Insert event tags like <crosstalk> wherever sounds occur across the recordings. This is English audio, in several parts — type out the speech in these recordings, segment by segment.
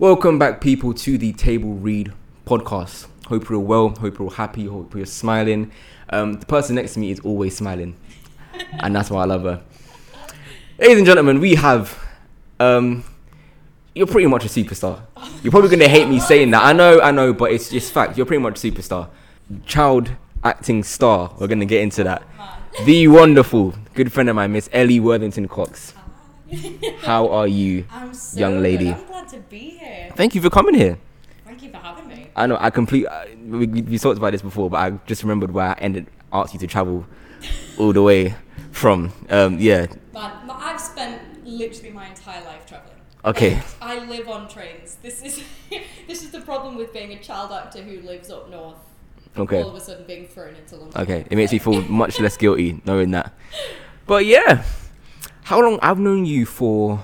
Welcome back, people, to the Table Read podcast. Hope you're well. Hope you're happy. Hope you're smiling. Um, the person next to me is always smiling, and that's why I love her. Ladies and gentlemen, we have. Um, you're pretty much a superstar. You're probably gonna hate me saying that. I know, I know, but it's just fact. You're pretty much a superstar. Child acting star. We're gonna get into that. The wonderful, good friend of mine, Miss Ellie Worthington Cox. <laughs> How are you? I'm so Young good. lady. I'm glad to be here. Thank you for coming here. Thank you for having me. I know I complete. Uh, we, we talked about this before, but I just remembered where I ended asked you to travel <laughs> all the way from. Um, yeah. But but I've spent literally my entire life traveling. Okay. I live on trains. This is <laughs> this is the problem with being a child actor who lives up north. Okay. All of a sudden being thrown into London. Okay. It makes me feel much less guilty knowing that. But yeah, how long I've known you for?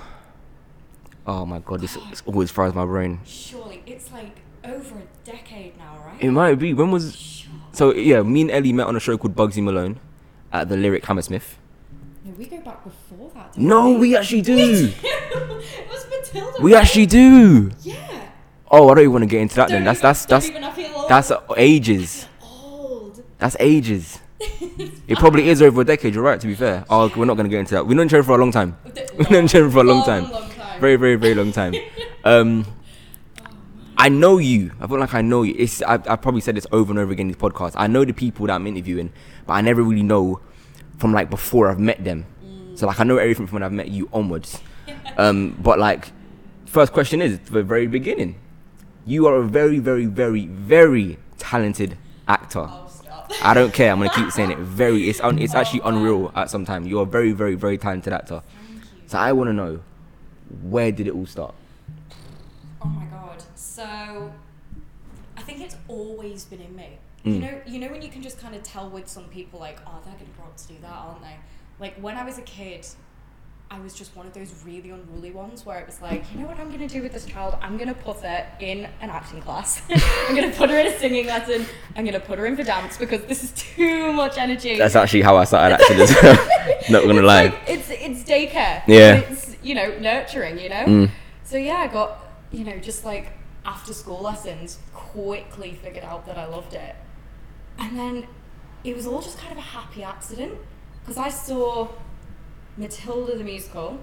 Oh my god, this always fries my brain. Surely it's like over a decade now, right? It might be. When was? Sure. So yeah, me and Ellie met on a show called Bugsy Malone at the Lyric Hammersmith. No, we go back before that. No, we actually <laughs> do. it was Matilda. We right? actually do. Yeah. Oh, I don't even want to get into that then. Don't That's even- that's that's feel old. that's ages. old. That's ages. <laughs> It probably is over a decade. You're right. To be fair. <laughs> Oh, we're not gonna get into that. We've known each other for a long time. <laughs> We've known each other for a long Long, time. long time. Very, very, very long time. Um, I know you. I feel like I know you. It's I, I probably said this over and over again in this podcast. I know the people that I'm interviewing, but I never really know from like before I've met them. So like I know everything from when I've met you onwards. Um, but like, first question is the very beginning. You are a very, very, very, very talented actor. Oh. I don't care. I'm gonna keep saying it. Very. It's un, it's actually unreal at some time. You're a very, very, very talented actor. Thank you. So I want to know, where did it all start? Oh my god. So I think it's always been in me. Mm. You know, you know when you can just kind of tell with some people like, oh, they're gonna grow up to do that, aren't they? Like when I was a kid, I was just one of those really unruly ones where it was like, you know what I'm gonna do with this child? I'm gonna put her in an acting class. <laughs> I'm gonna put her in a singing lesson. I'm gonna put her in for dance because this is too much energy. That's actually how I started acting as well. <laughs> Not gonna it's lie. Like, it's it's daycare. Yeah. It's you know nurturing. You know. Mm. So yeah, I got you know just like after school lessons, quickly figured out that I loved it, and then it was all just kind of a happy accident because I saw Matilda the musical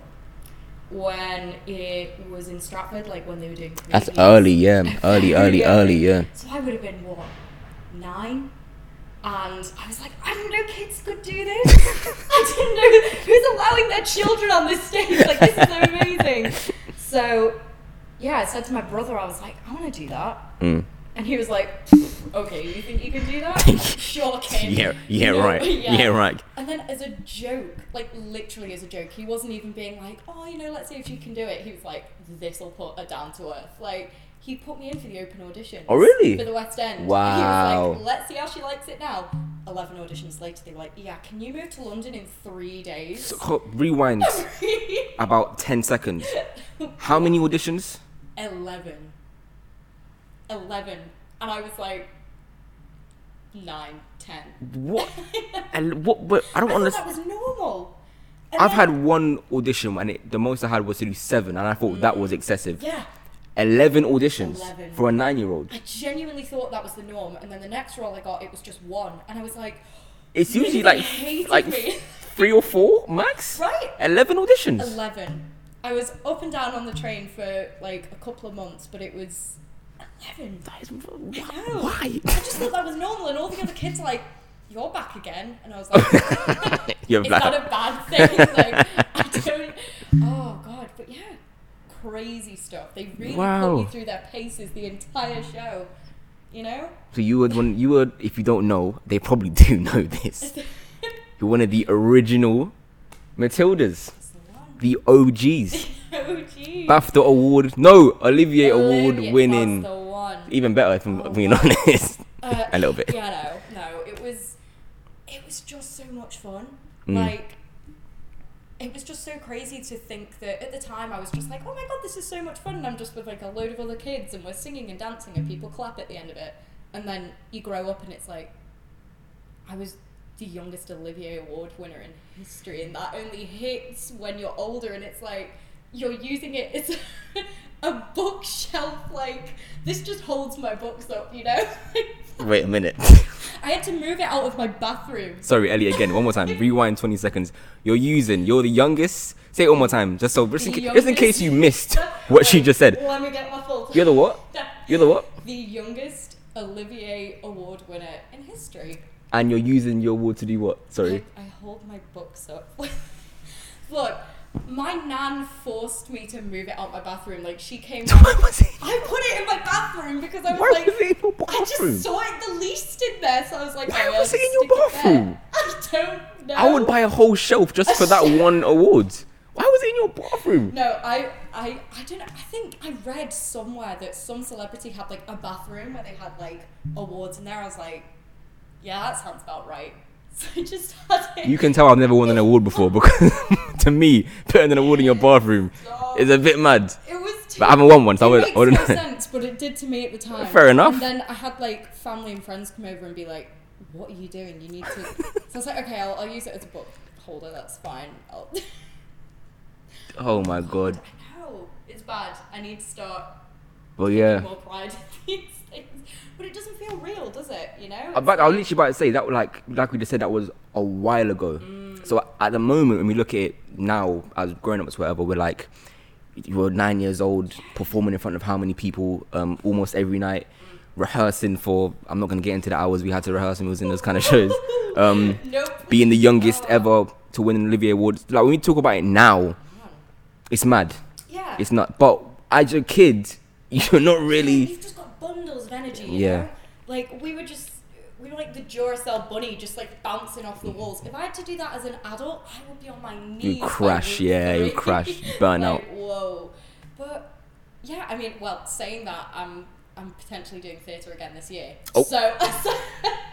when it was in Stratford, like when they were doing. That's previews. early, yeah. Early, <laughs> early, Yeah. early, yeah. So I would have been what nine. And I was like, I didn't know kids could do this. <laughs> I didn't know who's allowing their children on this stage. Like, this is so amazing. <laughs> So, yeah, I said to my brother, I was like, I want to do that. Mm. And he was like, okay, you think you can do that? <laughs> sure, kid. Yeah, yeah, No, right. <laughs> Yeah. right. And then as a joke, like literally as a joke, he wasn't even being like, oh, you know, let's see if you can do it. He was like, this will put her down to earth. Like, he put me in for the open audition. Oh, really? For the West End. Wow. He was like, let's see how she likes it now. 11 auditions later, they were like, yeah, can you move to London in three days? So, rewind <laughs> about 10 seconds. How many auditions? 11. 11. And I was like, 9, 10. What? <laughs> and what? But I don't understand. that was normal. And I've then- had one audition and it, the most I had was to do seven, and I thought that was mm. excessive. Yeah. 11 auditions 11. for a nine year old. I genuinely thought that was the norm, and then the next role I got, it was just one, and I was like, It's usually like like me. <laughs> three or four max. right, 11 auditions. eleven. I was up and down on the train for like a couple of months, but it was eleven. That is, I know. why? I just thought that was normal, and all the other kids are like, "You're back again," and I was like, <laughs> You're "It's black. not a bad thing." <laughs> like, I don't. Oh god, but yeah, crazy stuff. They really Wow. put you through their paces the entire show. You know. So you would when you would if you don't know, they probably <laughs> do know this. You're one of the original Matildas, the OGs, Oh. BAFTA award, no Olivier award Olivia, winning. One. Even better if I'm Oh, being wow. honest. Uh, <laughs> a little bit. Yeah, no, no. It was, it was just so much fun. Mm. Like, it was just so crazy to think that at the time I was just like, oh my god, this is so much fun, and I'm just with like a load of other kids, and we're singing and dancing, and people clap at the end of it, and then you grow up, and it's like, I was the youngest Olivier Award winner in history, and that only hits when you're older, and it's like you're using it. It's <laughs> a bookshelf like this just holds my books up, you know. <laughs> Wait a minute. I had to move it out of my bathroom. Sorry, Ellie. Again, one more time. <laughs> Rewind twenty seconds. You're using. You're the youngest. Say it one more time, just so just in, ca- just in case you missed what she just said. Let me get my full. You're the what? You're the what? the youngest Olivier Award winner in history. And you're using your award to do what? Sorry. I, I hold my books up. <laughs> Look, my nan forced me to move it out my bathroom. Like she came. <laughs> Why was it? I put it in my bathroom because I was Why like, was it in your I just saw it the least in there, so I was like, Why oh, was it in your bathroom? <laughs> I don't know. I would buy a whole shelf just for that <laughs> one award. Why was it in your bathroom? No, I, I, I don't know. I think I read somewhere that some celebrity had like a bathroom where they had like awards in there. I was like, yeah, that sounds about right. <laughs> So just. You can tell I've never won an award before because <laughs> to me, putting an award in your bathroom is a bit mad. It was. Too, But I haven't won one, so I it would- makes I wouldn't no know. sense, but it did to me at the time. Fair enough. And then I had like family and friends come over and be like, "What are you doing? You need to." <laughs> so I was like, "Okay, I'll, I'll use it as a book holder. That's fine." I'll Oh my god. I know it's bad. I need to start But yeah. more pride in these things. But it doesn't feel real, does it? You know? Uh, But I was literally about to say that, like, like we just said, that was a while ago. So at the moment, when we look at it now as grown ups, whatever, we're like, you were nine years old, performing in front of how many people, um, almost every night, rehearsing for. I'm not gonna get into the hours we had to rehearse and we was in those kind of shows. <laughs> Um, nope. being the youngest Oh. ever to win an Olivier Award. Like when we talk about it now, it's mad. Yeah. It's not. But as a kid, <laughs> you're not really. You've just got bundles of energy. You Yeah. Know? Like we were just. We were like the Duracell bunny, just like bouncing off the walls. If I had to do that as an adult, I would be on my knees. by crash, yeah, you crash, <laughs> burn Like, out. Whoa, but yeah, I mean, well, saying that, I'm I'm potentially doing theatre again this year. Oh. So, <laughs> so,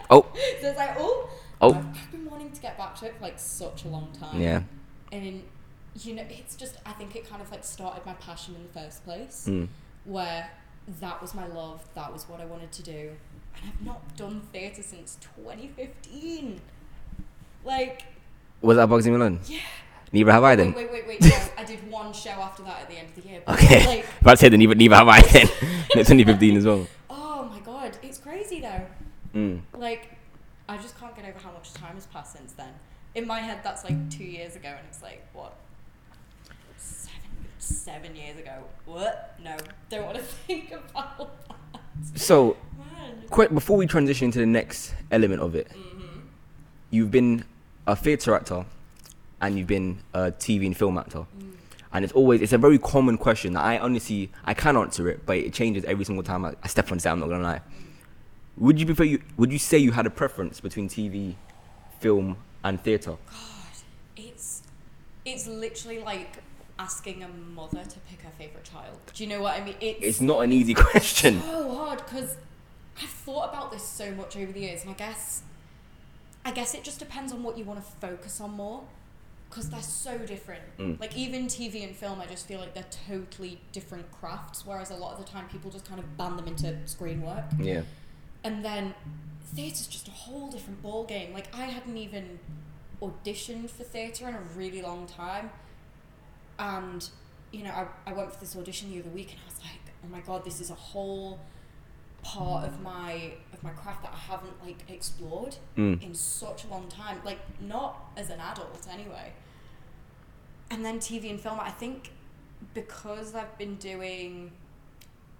Oh, it's like, oh, Oh. I've, I've been wanting to get back to it for like such a long time. yeah. and you know it's just i think it kind of like started my passion in the first place Mm. where that was my love that was what i wanted to do and i've not done theatre since 2015 like Was that Bugsy Malone? yeah Neither have I then. wait wait wait wait no, i did one show after that at the end of the year <laughs> Okay. like But I said neither, neither have I then. <laughs> <laughs> it's only 15 as well. oh my god it's crazy though Mm. like i just can't get over how much time has passed since then in my head that's like two years ago and it's like what seven years ago what no don't want to <laughs> think about that So, Man. quick before we transition to the next element of it, Mm-hmm. you've been a theatre actor and you've been a TV and film actor. Mm. And it's always it's a very common question that I honestly I can answer it, but it changes every single time I, I step on stage. I'm not gonna lie. Would you prefer you would you say you had a preference between TV, film, and theatre? God, it's it's literally like asking a mother to pick her favorite child. Do you know what I mean? It's It's not an easy <laughs> question. so hard because I've thought about this so much over the years, and I guess, I guess it just depends on what you want to focus on more, because they're so different. Mm. Like even TV and film, I just feel like they're totally different crafts. Whereas a lot of the time, people just kind of band them into screen work, Yeah. and then theatre's just a whole different ball game. Like I hadn't even auditioned for theatre in a really long time, and you know, I, I went for this audition the other week, and I was like, oh my god, this is a whole part of my of my craft that I haven't like explored Mm. in such a long time. Like not as an adult anyway. And then TV and film, I think because I've been doing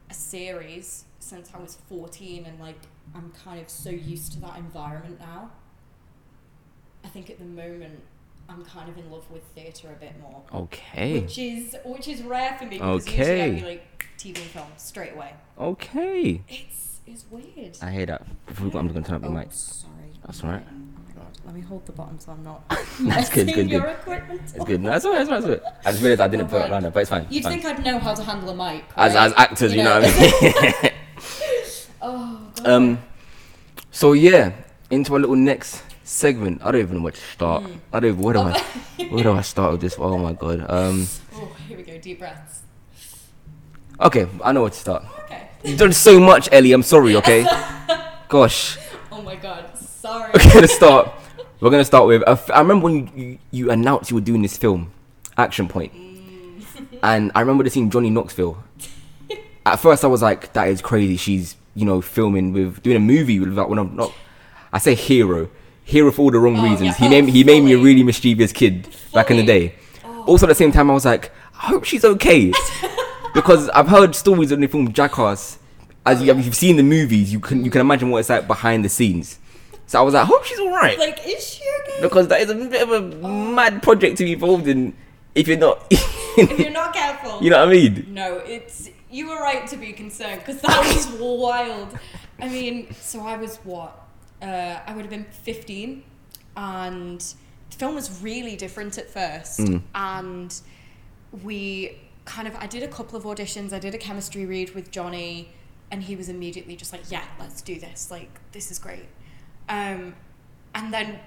a series since I was 14 and like I'm kind of so used to that environment now. I think at the moment I'm kind of in love with theatre a bit more. Okay. Which is which is rare for me because usually I'd be like TV and film straight away. Okay. It's it's weird. I hear that. Before we go, I'm just gonna turn up oh, mic. sorry. That's alright. Oh. Let me hold the bottom so I'm not <laughs> That's good, messing good, your good. equipment It's good. No, that's alright. That's alright. I just realized I didn't put it around it, but it's fine. You'd fine. think I'd know how to handle a mic. as right? as actors, you know, what I mean. <laughs> <laughs> Oh god. um. So yeah, into our little next segment. I don't even know where to start. Mm. I don't. Even, where do I? Where do I start with this? Oh my god. Um. Oh, here we go. Deep breaths. Okay, I know where to start. Okay. You've done so much, Ellie. I'm sorry. Okay. <laughs> Gosh. Oh my god. Sorry. We're gonna <laughs> start. We're gonna start with. I remember when you, you, you announced you were doing this film, Action Point, Mm. and I remember the scene Johnny Knoxville <laughs> at first I was like, that is crazy. She's you know filming with doing a movie with like one of not. I say hero, hero for all the wrong Oh, reasons. yeah. He Oh, made me, he made me a really mischievous kid back in the Fully. day. Also at the oh. same time, I was like, I hope she's okay, <laughs> because I've heard stories of the film Jackass. As you, you've seen the movies, you can you can imagine what it's like behind the scenes. So I was like, I hope she's alright Like, is she okay? because that is a bit of a oh. mad project to be involved in if you're not. <laughs> if you're not careful. you know what I mean? No, it's you were right to be concerned because that <laughs> was wild. I mean, so I was what? Uh, I would have been 15, and the film was really different at first. Mm. And we kind of, I did a couple of auditions. I did a chemistry read with Johnny, and he was immediately just like, "Yeah, let's do this. Like, this is great." Um, and then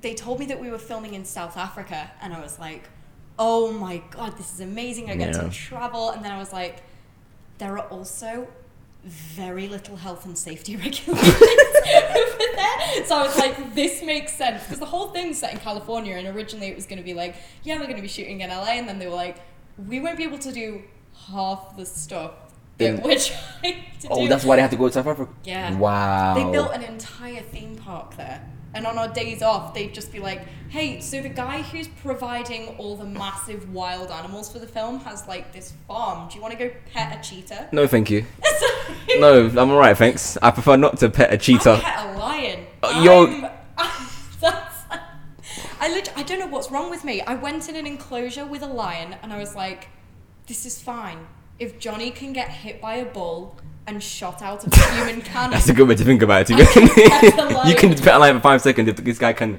they told me that we were filming in South Africa, and I was like, "Oh my god, this is amazing! I get Yeah. to travel." And then I was like, "There are also very little health and safety <laughs> regulations over there." So I was like, "This makes sense," because the whole thing's set in California, and originally it was going to be like, "Yeah, we're going to be shooting in LA," and then they were like, "We won't be able to do half the stuff." In- That we're <laughs> trying to Oh, do. that's why they have to go to South Africa. Yeah. Wow. They built an entire theme park there. And on our days off, they'd just be like, hey, so the guy who's providing all the massive wild animals for the film has like this farm. Do you want to go pet a cheetah? No, thank you. <laughs> No, I'm alright, thanks. I prefer not to pet a cheetah. pet a lion. Uh, you're- <laughs> I lit- I don't know what's wrong with me. I went in an enclosure with a lion and I was like, this is fine. If Johnny can get hit by a bull and shot out of <laughs> a human cannon, That's a good way to think about it. To <laughs> <laughs> I can pet a be honest. you can lion for five seconds if this guy can.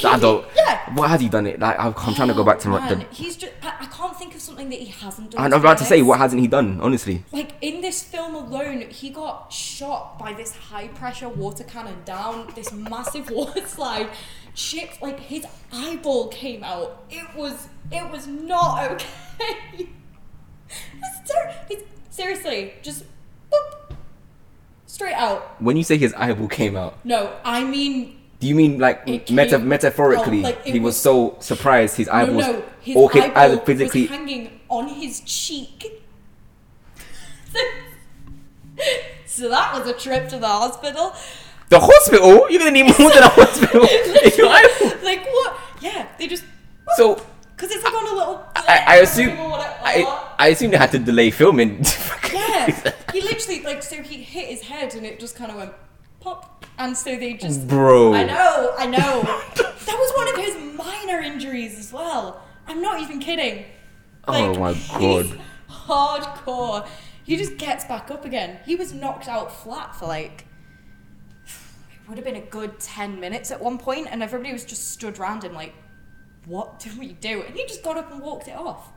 Don't. Yeah. What has he done it? Like I'm trying to go oh, back to my. The, he's just. I, I can't think of something that he hasn't done. I'm about to say, what hasn't he done? Honestly, Like in this film alone, he got shot by this high pressure water cannon down this massive water slide. Shit, like his eyeball came out. It was. It was not okay. it's ter- seriously, just boop, straight out. when you say his eyeball came out, No, I mean do you mean like meta- came metaphorically? like, he was, was- so surprised his eyeballs. No, no, his or his eyeball eyes physically. was hanging on his cheek. <laughs> so that was a trip to the hospital. the hospital? You're gonna need more than a <laughs> hospital. If <laughs> your eyeball- like what? Yeah, they just so because it's like on a little. I, I assume. I, I assume they had to delay filming. <laughs> yeah, he literally like so he hit his head and it just kind of went pop, and so they just. Bro. I know, I know. that was one of his minor injuries as well. I'm not even kidding. Oh my he's God. Hardcore. He just gets back up again. He was knocked out flat for like. It would have been a good 10 minutes at one point, and everybody was just stood round him like, what do we do? And he just got up and walked it off.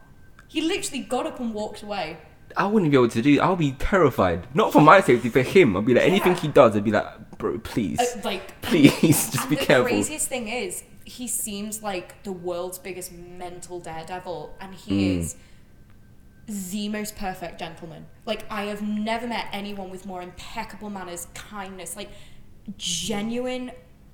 He literally got up and walked away. I wouldn't be able to do. I'll be terrified. Not for my safety, for him. I'd be like anything Yeah. he does. I'd be like, bro, please, Uh, like, <laughs> please, just be the careful. The craziest thing is, he seems like the world's biggest mental daredevil, and he Mm. is the most perfect gentleman. Like, I have never met anyone with more impeccable manners, kindness, like genuine.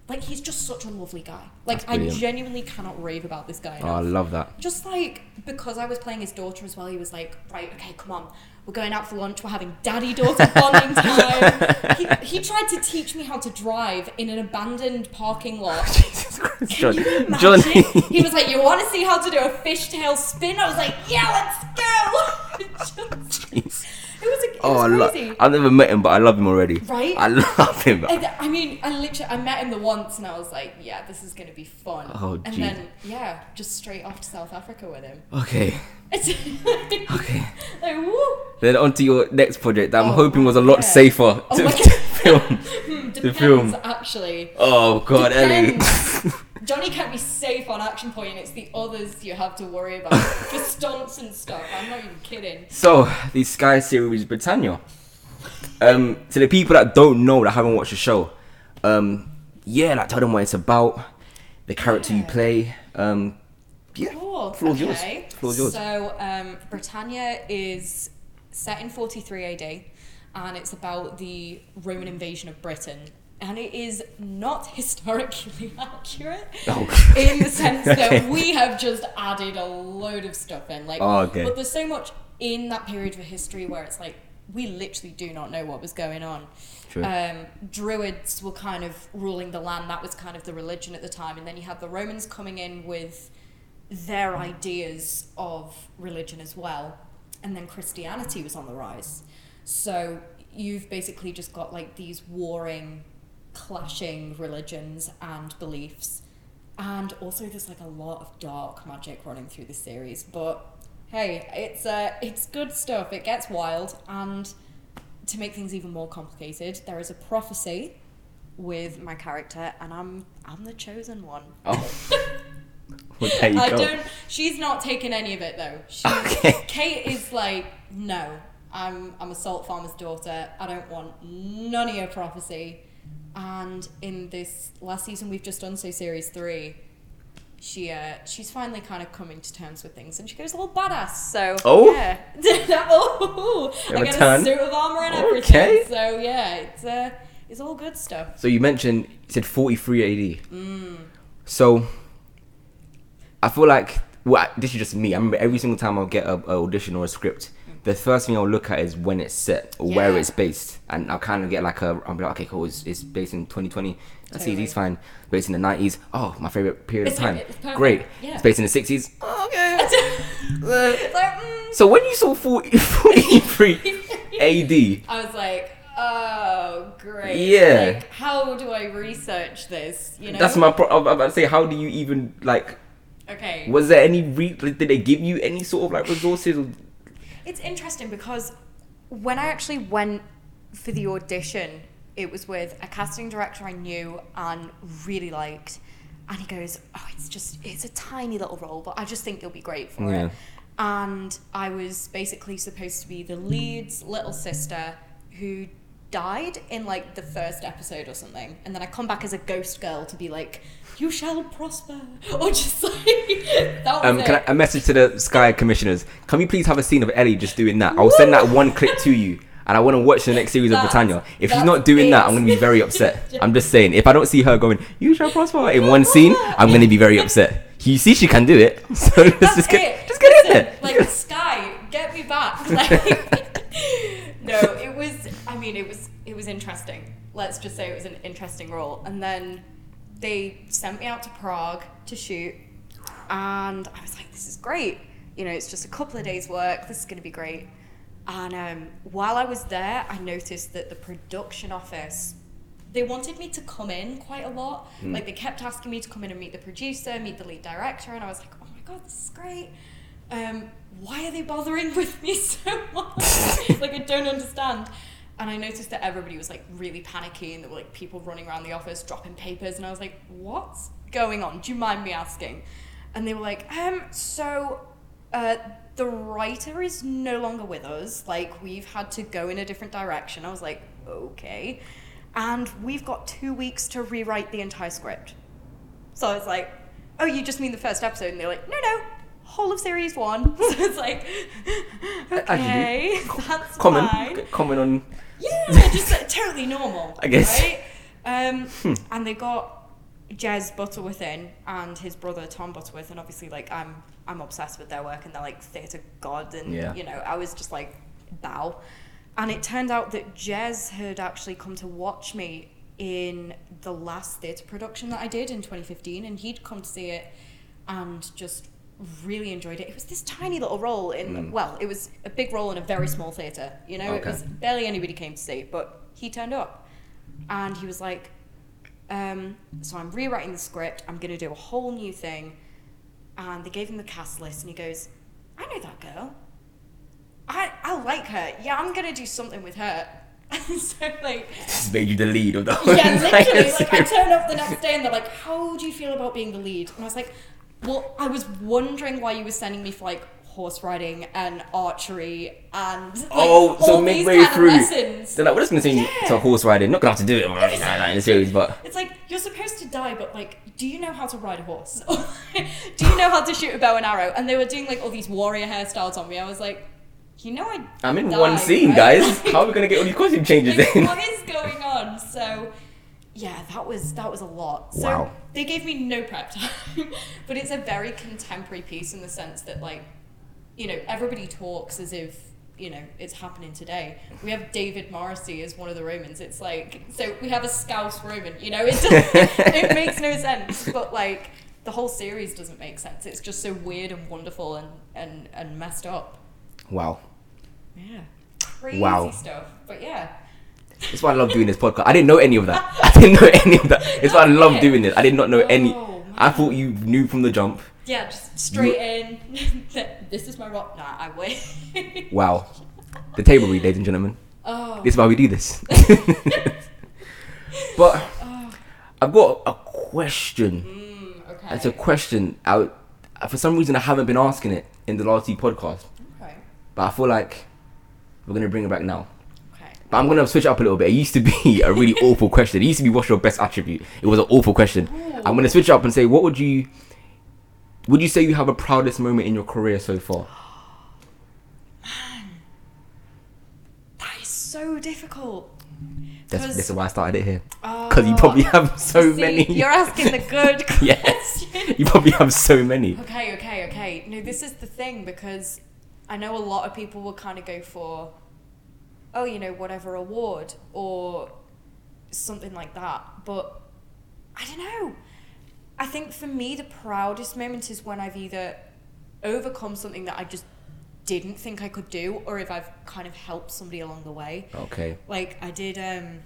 Like, he's just such a lovely guy. Like, I genuinely cannot rave about this guy. Oh, I love that. Just like because I was playing his daughter as well, he was like, right, okay, come on, we're going out for lunch, we're having daddy daughter <laughs> bonding time. he, he tried to teach me how to drive in an abandoned parking lot. <laughs> Jesus Christ, Can John, you imagine? Johnny. He was like, you want to see how to do a fishtail spin? I was like, yeah, let's go. <laughs> Oh, I was lo- crazy. I've never met him, but I love him already. Right? I love him. And I mean, I literally, I met him the once, and I was like, "Yeah, this is gonna be fun." Oh, and gee. then, yeah, just straight off to South Africa with him. Okay, <laughs> okay. like, woo. Then on to your next project. that I'm Oh, hoping was a lot yeah. safer Oh to, <laughs> <laughs> to film. Depends, film. actually. Oh God, Ellie. Johnny kept me safe on Action Point, and it's the others you have to worry about <laughs> for stunts and stuff. I'm not even kidding. So the Sky series Britannia. Um, to the people that don't know that haven't watched the show, um, yeah, like tell them what it's about, the character you play. Um, yeah, Cool. floor's yours. okay. Floor's yours. So, um, Britannia is set in 43 AD, and it's about the Roman invasion of Britain. And it is not <laughs> historically accurate Oh. in the sense Okay. that we have just added a load of stuff in. Like, Oh, okay. but there's so much in that period of history where it's like we literally do not know what was going on. Um, Druids were kind of ruling the land. That was kind of the religion at the time, and then you had the Romans coming in with their ideas of religion as well, and then Christianity was on the rise. So you've basically just got like these warring, clashing religions and beliefs, and also there's like a lot of dark magic running through the series. But hey, it's uh, it's good stuff. It gets wild, and to make things even more complicated, there is a prophecy with my character, and I'm I'm the chosen one. Oh. <laughs> well, there you I go. don't. She's not taking any of it though. She's, Okay. <laughs> Kate is like, no, I'm I'm a salt farmer's daughter. I don't want none of your prophecy. And in this last season we've just done, so series three, she uh she's finally kind of coming to terms with things, and she goes a little badass. So Oh. yeah, <laughs> oh, I have a suit of armor and Okay. everything. So yeah, it's uh it's all good stuff. So you mentioned you said 43 AD. Mm. So I feel like well, I- this is just me. I remember every single time I'll get a, a audition or a script, the first thing I'll look at is when it's set or where it's based, and I'll kind of get like a. I'll be like, okay, cool. It's, it's based in 2020. That's Totally. easy. It's fine. Based in the 90s. Oh, my favorite period It's of time. it's. Great. Yeah. It's based in the 60s. Okay. <laughs> It's like, mm. so when you saw 40, <laughs> 43 <laughs> AD, I was like, oh, great. Yeah. Like, how do I research this? You know? that's my. Pro- I'm about to say, how do you even like? Okay. Was there any? Re- did they give you any sort of like resources? Or- It's interesting because when I actually went for the audition, it was with a casting director I knew and really liked. And he goes, Oh, it's just, it's a tiny little role, but I just think you'll be great for Yeah. it. And I was basically supposed to be the lead's little sister who died in like the first episode or something. And then I come back as a ghost girl to be like, You shall prosper. Or just like, <laughs> that was Um, can I, a message to the Sky commissioners? Can we please have a scene of Ellie just doing that? I'll send that one clip to you, and I want to watch the next series of That's- Britannia. If she's that's not doing that. I'm going to be very <laughs> upset. I'm just saying. If I don't see her going, "You shall prosper" in one scene, I'm going to be very <laughs> upset. You see, she can do it, so let's That's just get it. just get in there. Like Sky, get me back. Like, no, it was. I mean, it was. It was interesting. Let's just say it was an interesting role. And then they sent me out to Prague to shoot, and I was like, "This is great." You know, it's just a couple of days' work. This is going to be great. And um, while I was there, I noticed that the production office they wanted me to come in quite a lot. Like they kept asking me to come in and meet the producer, meet the lead director, and I was like, oh my god, this is great. Um, why are they bothering <laughs> with me so much? like I don't understand. And I noticed that everybody was like really panicky, and there were like people running around the office dropping papers, and I was like, what's going on? Do you mind me asking? And they were like, um, so uh, the writer is no longer with us. Like, we've had to go in a different direction. I was like, okay. And we've got two weeks to rewrite the entire script. So I was like, oh, you just mean the first episode? And they're like, no, no, whole of series one. <laughs> so it's like, okay, that's Comment, fine. comment on. Yeah, just like, totally normal. <laughs> I guess. Right? Um, and they got Jez Butterworth in and his brother Tom Butterworth, and obviously, like I'm, I'm obsessed with their work, and they're like theatre god, and Yeah. you know, I was just like, bow. And it turned out that Jez had actually come to watch me in the last theatre production that I did in 2015, and he'd come to see it and just really enjoyed it. It was this tiny little role in, well, it was a big role in a very small theatre. You know, it was barely anybody came to see, but he turned up, and he was like, um, "So I'm rewriting the script. I'm going to do a whole new thing." And they gave him the cast list, and he goes, "I know that girl. I I like her. Yeah, I'm going to do something with her." <laughs> And so like. This made you the lead of the whole Yeah, <laughs> literally. Like I turned up the next day and they're like, "How do you feel about being the lead?" And I was like, "Well, I was wondering why you were sending me for like horse riding and archery and like, Oh, so all these midway kind of through, lessons." they're like, we're just gonna send you Yeah. to horse riding. Not gonna have to do it in the series, but It's like you're supposed to die, but like, do you know how to ride a horse? <laughs> do you know how to shoot a bow and arrow? And they were doing like all these warrior hairstyles on me. I was like, you know, I. I'm in one scene, right? guys. <laughs> How are we gonna get all these costume changes like, in? what is going on? So, yeah, that was that was a lot. So Wow. they gave me no prep <laughs> time, but it's a very contemporary piece in the sense that like, you know, everybody talks as if you know it's happening today. We have David Morrissey as one of the Romans. It's like so we have a Scouse Roman. You know, it <laughs> it makes no sense. But like the whole series doesn't make sense. It's just so weird and wonderful and and and messed up. Wow. Yeah, crazy Wow. stuff. But yeah, That's why I love doing this podcast. I didn't know any of that. <laughs> I didn't know any of that. It's why I love doing this. I did not know any. Oh, I thought you knew from the jump. yeah, just straight in. <laughs> this is my rock. Nah, I wait. <laughs> Wow. The table read, ladies and gentlemen. oh. This is why we do this. but oh. I've got a question. Mm, okay. It's a question. I, for some reason, I haven't been asking it in the last two podcasts, okay. but I feel like we're gonna bring it back now. But I'm gonna switch it up a little bit. It used to be <laughs> a really awful question. It used to be what's your best attribute. It was an awful question. I'm gonna switch it up and say what would you would you say you have a proudest moment in your career so far? Man, that is so difficult. That's, this is why I started it here. Oh, because you probably Oh, have so see, many. You're asking the good <laughs> Yes. You probably have so many. Okay, okay, okay. No, this is the thing because I know a lot of people will kind of go for, oh, you know, whatever award or something like that. But I don't know. I think for me, the proudest moment is when I've either overcome something that I just didn't think I could do, or if I've kind of helped somebody along the way. Okay. Like I did, um,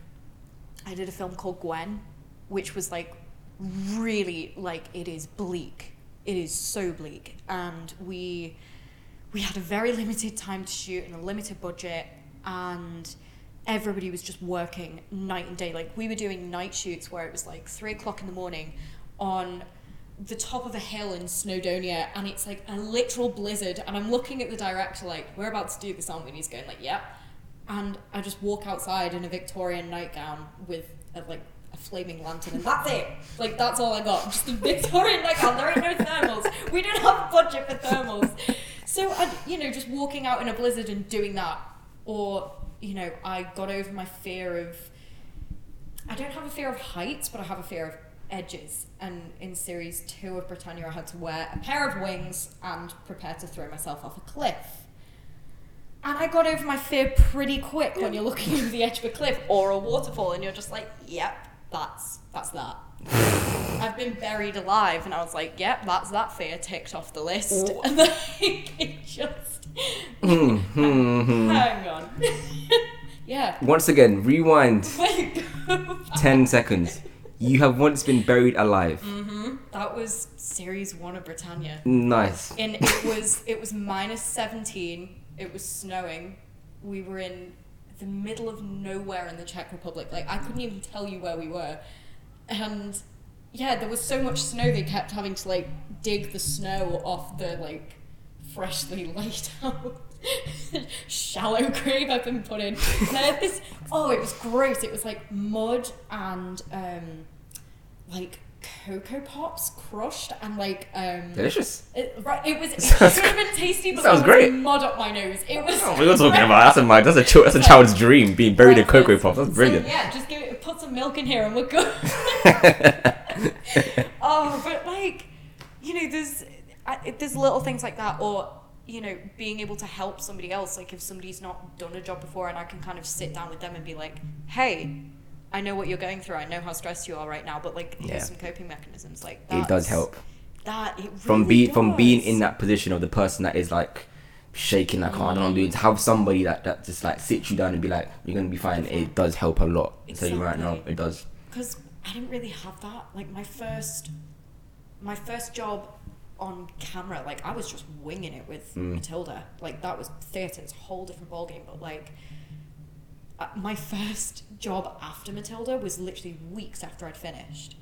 I did a film called Gwen, which was like really like it is bleak. It is so bleak, and we we had a very limited time to shoot and a limited budget, and everybody was just working night and day. Like we were doing night shoots where it was like three o'clock in the morning on the top of a hill in Snowdonia and it's like a literal blizzard and I'm looking at the director like we're about to do this aren't we? And he's going like yep. And I just walk outside in a Victorian nightgown with a, like a flaming lantern and that's it. Like that's all I got. Just a <laughs> Victorian nightgown. There ain't no thermals. We don't have a budget for thermals. So I you know just walking out in a blizzard and doing that or you know I got over my fear of I don't have a fear of heights, but I have a fear of edges. And in series two of Britannia, I had to wear a pair of wings and prepare to throw myself off a cliff. And I got over my fear pretty quick when you're looking over the edge of a cliff or a waterfall, and you're just like, "Yep, that's that's that." <laughs> I've been buried alive, and I was like, "Yep, that's that fear ticked off the list." And <laughs> then it just Hmm, <laughs> hmm, hmm. hang on. yeah. Once again, rewind Wait, 10 seconds. You have once been buried alive. Mm-hmm. That was series one of Britannia. Nice. And it was it was minus seventeen. It was snowing. We were in the middle of nowhere in the Czech Republic. Like I couldn't even tell you where we were. And yeah, there was so much snow they kept having to like dig the snow off the like freshly <laughs> laid out shallow grave I've been put in. This oh, it was gross. It was like mud and um like Coco Pops crushed and like um Delicious. it, right, it was. <laughs> It should have been tasty, but sounds was great. Mud up my nose. It was. Oh, what are talking <laughs> about? That's a my, that's a child, that's a child's dream. Being buried in Coco Pops. That's So, brilliant. yeah, just give it. Put some milk in here and we're good. <laughs> oh, but like, you know, there's I, there's little things like that, or you know, being able to help somebody else. Like if somebody's not done a job before, and I can kind of sit down with them and be like, hey. I know what you're going through. I know how stressed you are right now, but like, here's Yeah. some coping mechanisms. Like it does help. That it really From being from being in that position of the person that is like shaking like oh, I don't know what I'm doing to have somebody that, that just like sits you down and be like you're gonna be fine. It does help a lot. Tell you right now, it does. because I didn't really have that. Like my first, my first job on camera, like I was just winging it with Mm. Matilda. Like that was theatre, it's a whole different ballgame. But like, Uh, my first job after Matilda was literally weeks after I'd finished,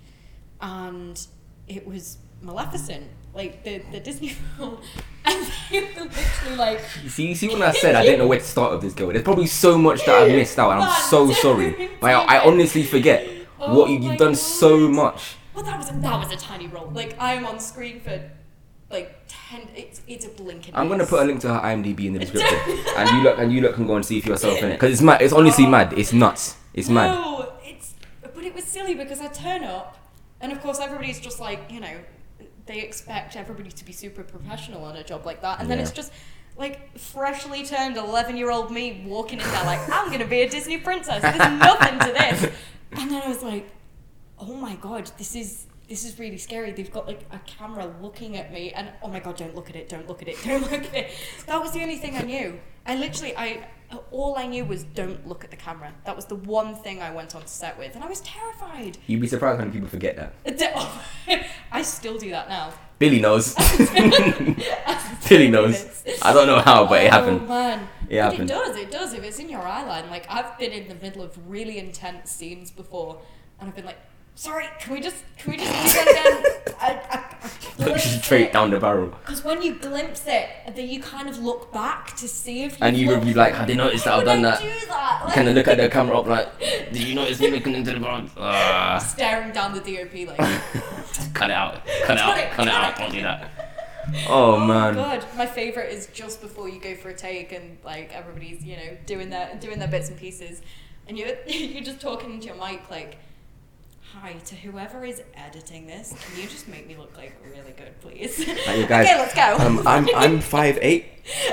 and it was Maleficent, like the the Disney <laughs> film, and they were literally like. You see, you see when I said I didn't know where to start with this girl. There's probably so much that I've missed out, and I'm so sorry. <laughs> Like, I, I honestly forget Oh what you, you've done so much. Well, that was a, that was a tiny role. Like I am on screen for like ten. It's it's a blink. I'm gonna put a link to her IMDb in the <laughs> description, and you look and you look can go and see for yourself in it because it's mad. It's honestly oh. mad. It's nuts. It's mad. No, it's but it was silly because I turn up, and of course everybody's just like you know, they expect everybody to be super professional on a job like that, and then it's just like freshly turned 11 year old me walking in there like I'm gonna be a Disney princess. There's nothing to this. <laughs> And then I was like, oh my god, this is this is really scary. They've got like a camera looking at me, and oh my god, don't look at it, don't look at it, <laughs> don't look at it. That was the only thing I knew. I literally, I all I knew was don't look at the camera. That was the one thing I went on set with, and I was terrified. You'd be surprised how many people forget that. <laughs> <laughs> I still do that now. Billy knows. Billy knows. I don't know how, but it Oh happened. man, It But happened. it does. It does. If it's in your eye line, like I've been in the middle of really intense scenes before, and I've been like, "Sorry, can we just can we just do that again?" <laughs> I, I, I Look straight down the barrel. Because when you glimpse it, then you kind of look back to see if you. And you would be like, "I didn't notice that I've done that." Do that. Like, Kind of look at the camera up like, did you notice me looking into the barrel? <laughs> Ah, staring down the DOP like. <laughs> cut it out. Cut it out. Cut cut it out. Don't do that. Oh man. God, my favorite is just before you go for a take and like everybody's you know doing their doing their bits and pieces, and you're you're just talking into your mic like, "Hi to whoever is editing this. Can you just make me look like really good, please?" <laughs> Guys, okay, let's go. Um, I'm I'm <laughs> five eight,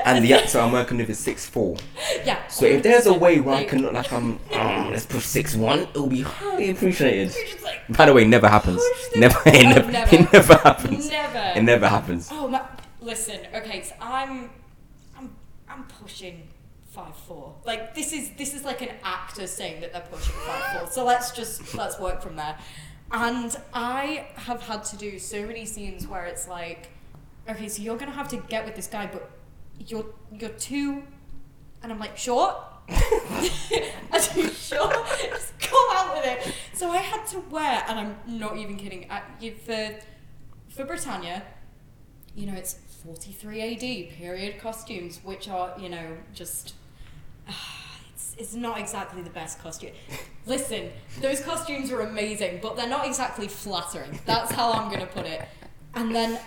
and the actor I'm working with is six four. yeah. So if there's a way where I can look like I'm, um, let's push six one, it'll be highly appreciated. like, By the way, never happens. <laughs> Never, it Oh, never, never. it never happens. never. It never happens. Oh my! Listen, okay, so I'm, I'm, I'm pushing five four. Like this is this is like an actor saying that they're pushing five four. So let's just let's work from there. And I have had to do so many scenes where it's like, okay, so you're gonna have to get with this guy, but you're you're too, and I'm like short. <laughs> Are you sure? Just come out with it. So I had to wear, and I'm not even kidding. For for Britannia, you know, it's 43 AD period costumes, which are, you know, just. <sighs> It's, it's not exactly the best costume. Listen, those costumes are amazing, but they're not exactly flattering. That's how I'm going to put it. And then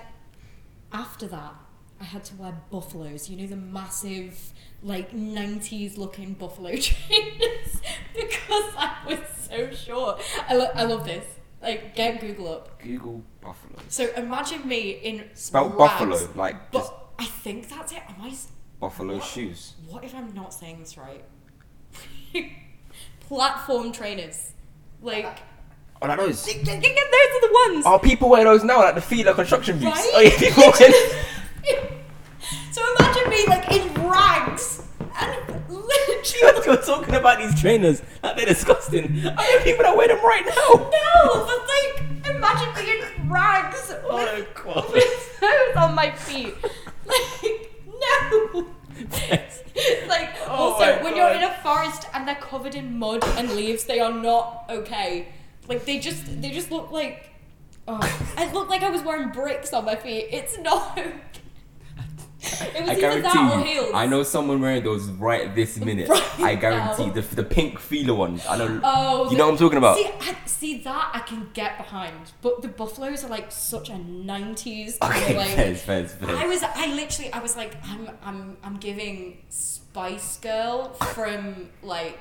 after that, I had to wear buffaloes. You know, the massive, like, 90s looking buffalo <laughs> trainers because I was so short. I, lo- I love this. Like, get Google up. Google buffalo. So imagine me in Spelt rags, buffalo, like just But I think that's it. Am I? Buffalo What? shoes. What if I'm not saying this right? <laughs> Platform trainers, like Oh, like those. those are the ones. Oh, people wear those now, like the feet, like construction boots. Right? Oh yeah, <laughs> people wear. so imagine me like in rags and literally. <laughs> You're talking about these trainers, like they're disgusting. I know people that wear them right now. No, but like imagine me in rags Oh with, god. with those on my feet. Like. Like Oh also when you're in a forest and they're covered in mud and leaves, they are not okay. Like they just they just look like oh I look like I was wearing bricks on my feet. It's not <laughs> okay. <laughs> It was I either that or guarantee heels. you, I know someone wearing those right this <laughs> minute. Right I guarantee now. the the pink feeler ones. I know. Oh, you know what I'm talking about? See, I, see that I can get behind, but the buffaloes are like such a '90s. okay, like, fairs, fairs, fairs. I was, I literally, I was like, I'm, I'm, I'm giving Spice Girl from like,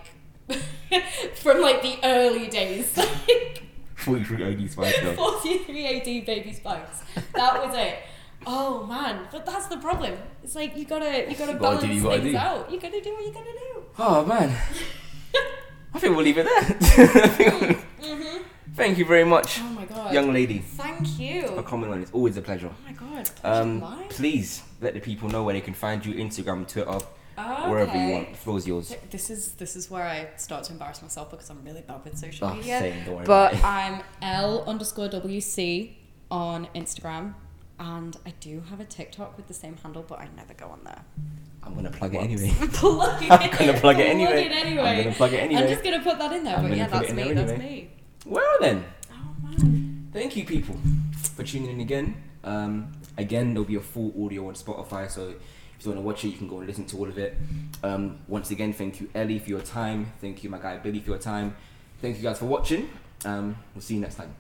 <laughs> from like the early days, like 43 OD Spice Girls. 43 AD Baby Spice. That was it. Oh man, but that's the problem. It's like you gotta, you gotta You gotta balance you gotta things do. out. You gotta do what you gotta do. Oh man, <laughs> I think we'll leave it there. Mhm. Thank you very much, Oh my god. young lady, Thank you. for coming on. It's always a pleasure. Oh my god. Um, please let the people know where they can find you: Instagram, Twitter, Oh, wherever you want. The floor's yours. This is this is where I start to embarrass myself because I'm really bad with social Oh, media. same, don't worry But about it. I'm L underscore WC on Instagram, and I do have a TikTok with the same handle, but I never go on there. I'm gonna plug it anyway. <laughs> plug it. I'm gonna plug it anyway. Plug it anyway. I'm gonna plug it anyway. I'm just gonna put that in there. I'm but gonna yeah, put it that's in me. there That's anyway. me. Well then, Oh man. thank you people for tuning in again. Um, again, there'll be a full audio on Spotify, so if you want to watch it, you can go and listen to all of it. Um, once again, thank you Ellie for your time. Thank you my guy Billy for your time. Thank you guys for watching. Um, we'll see you next time.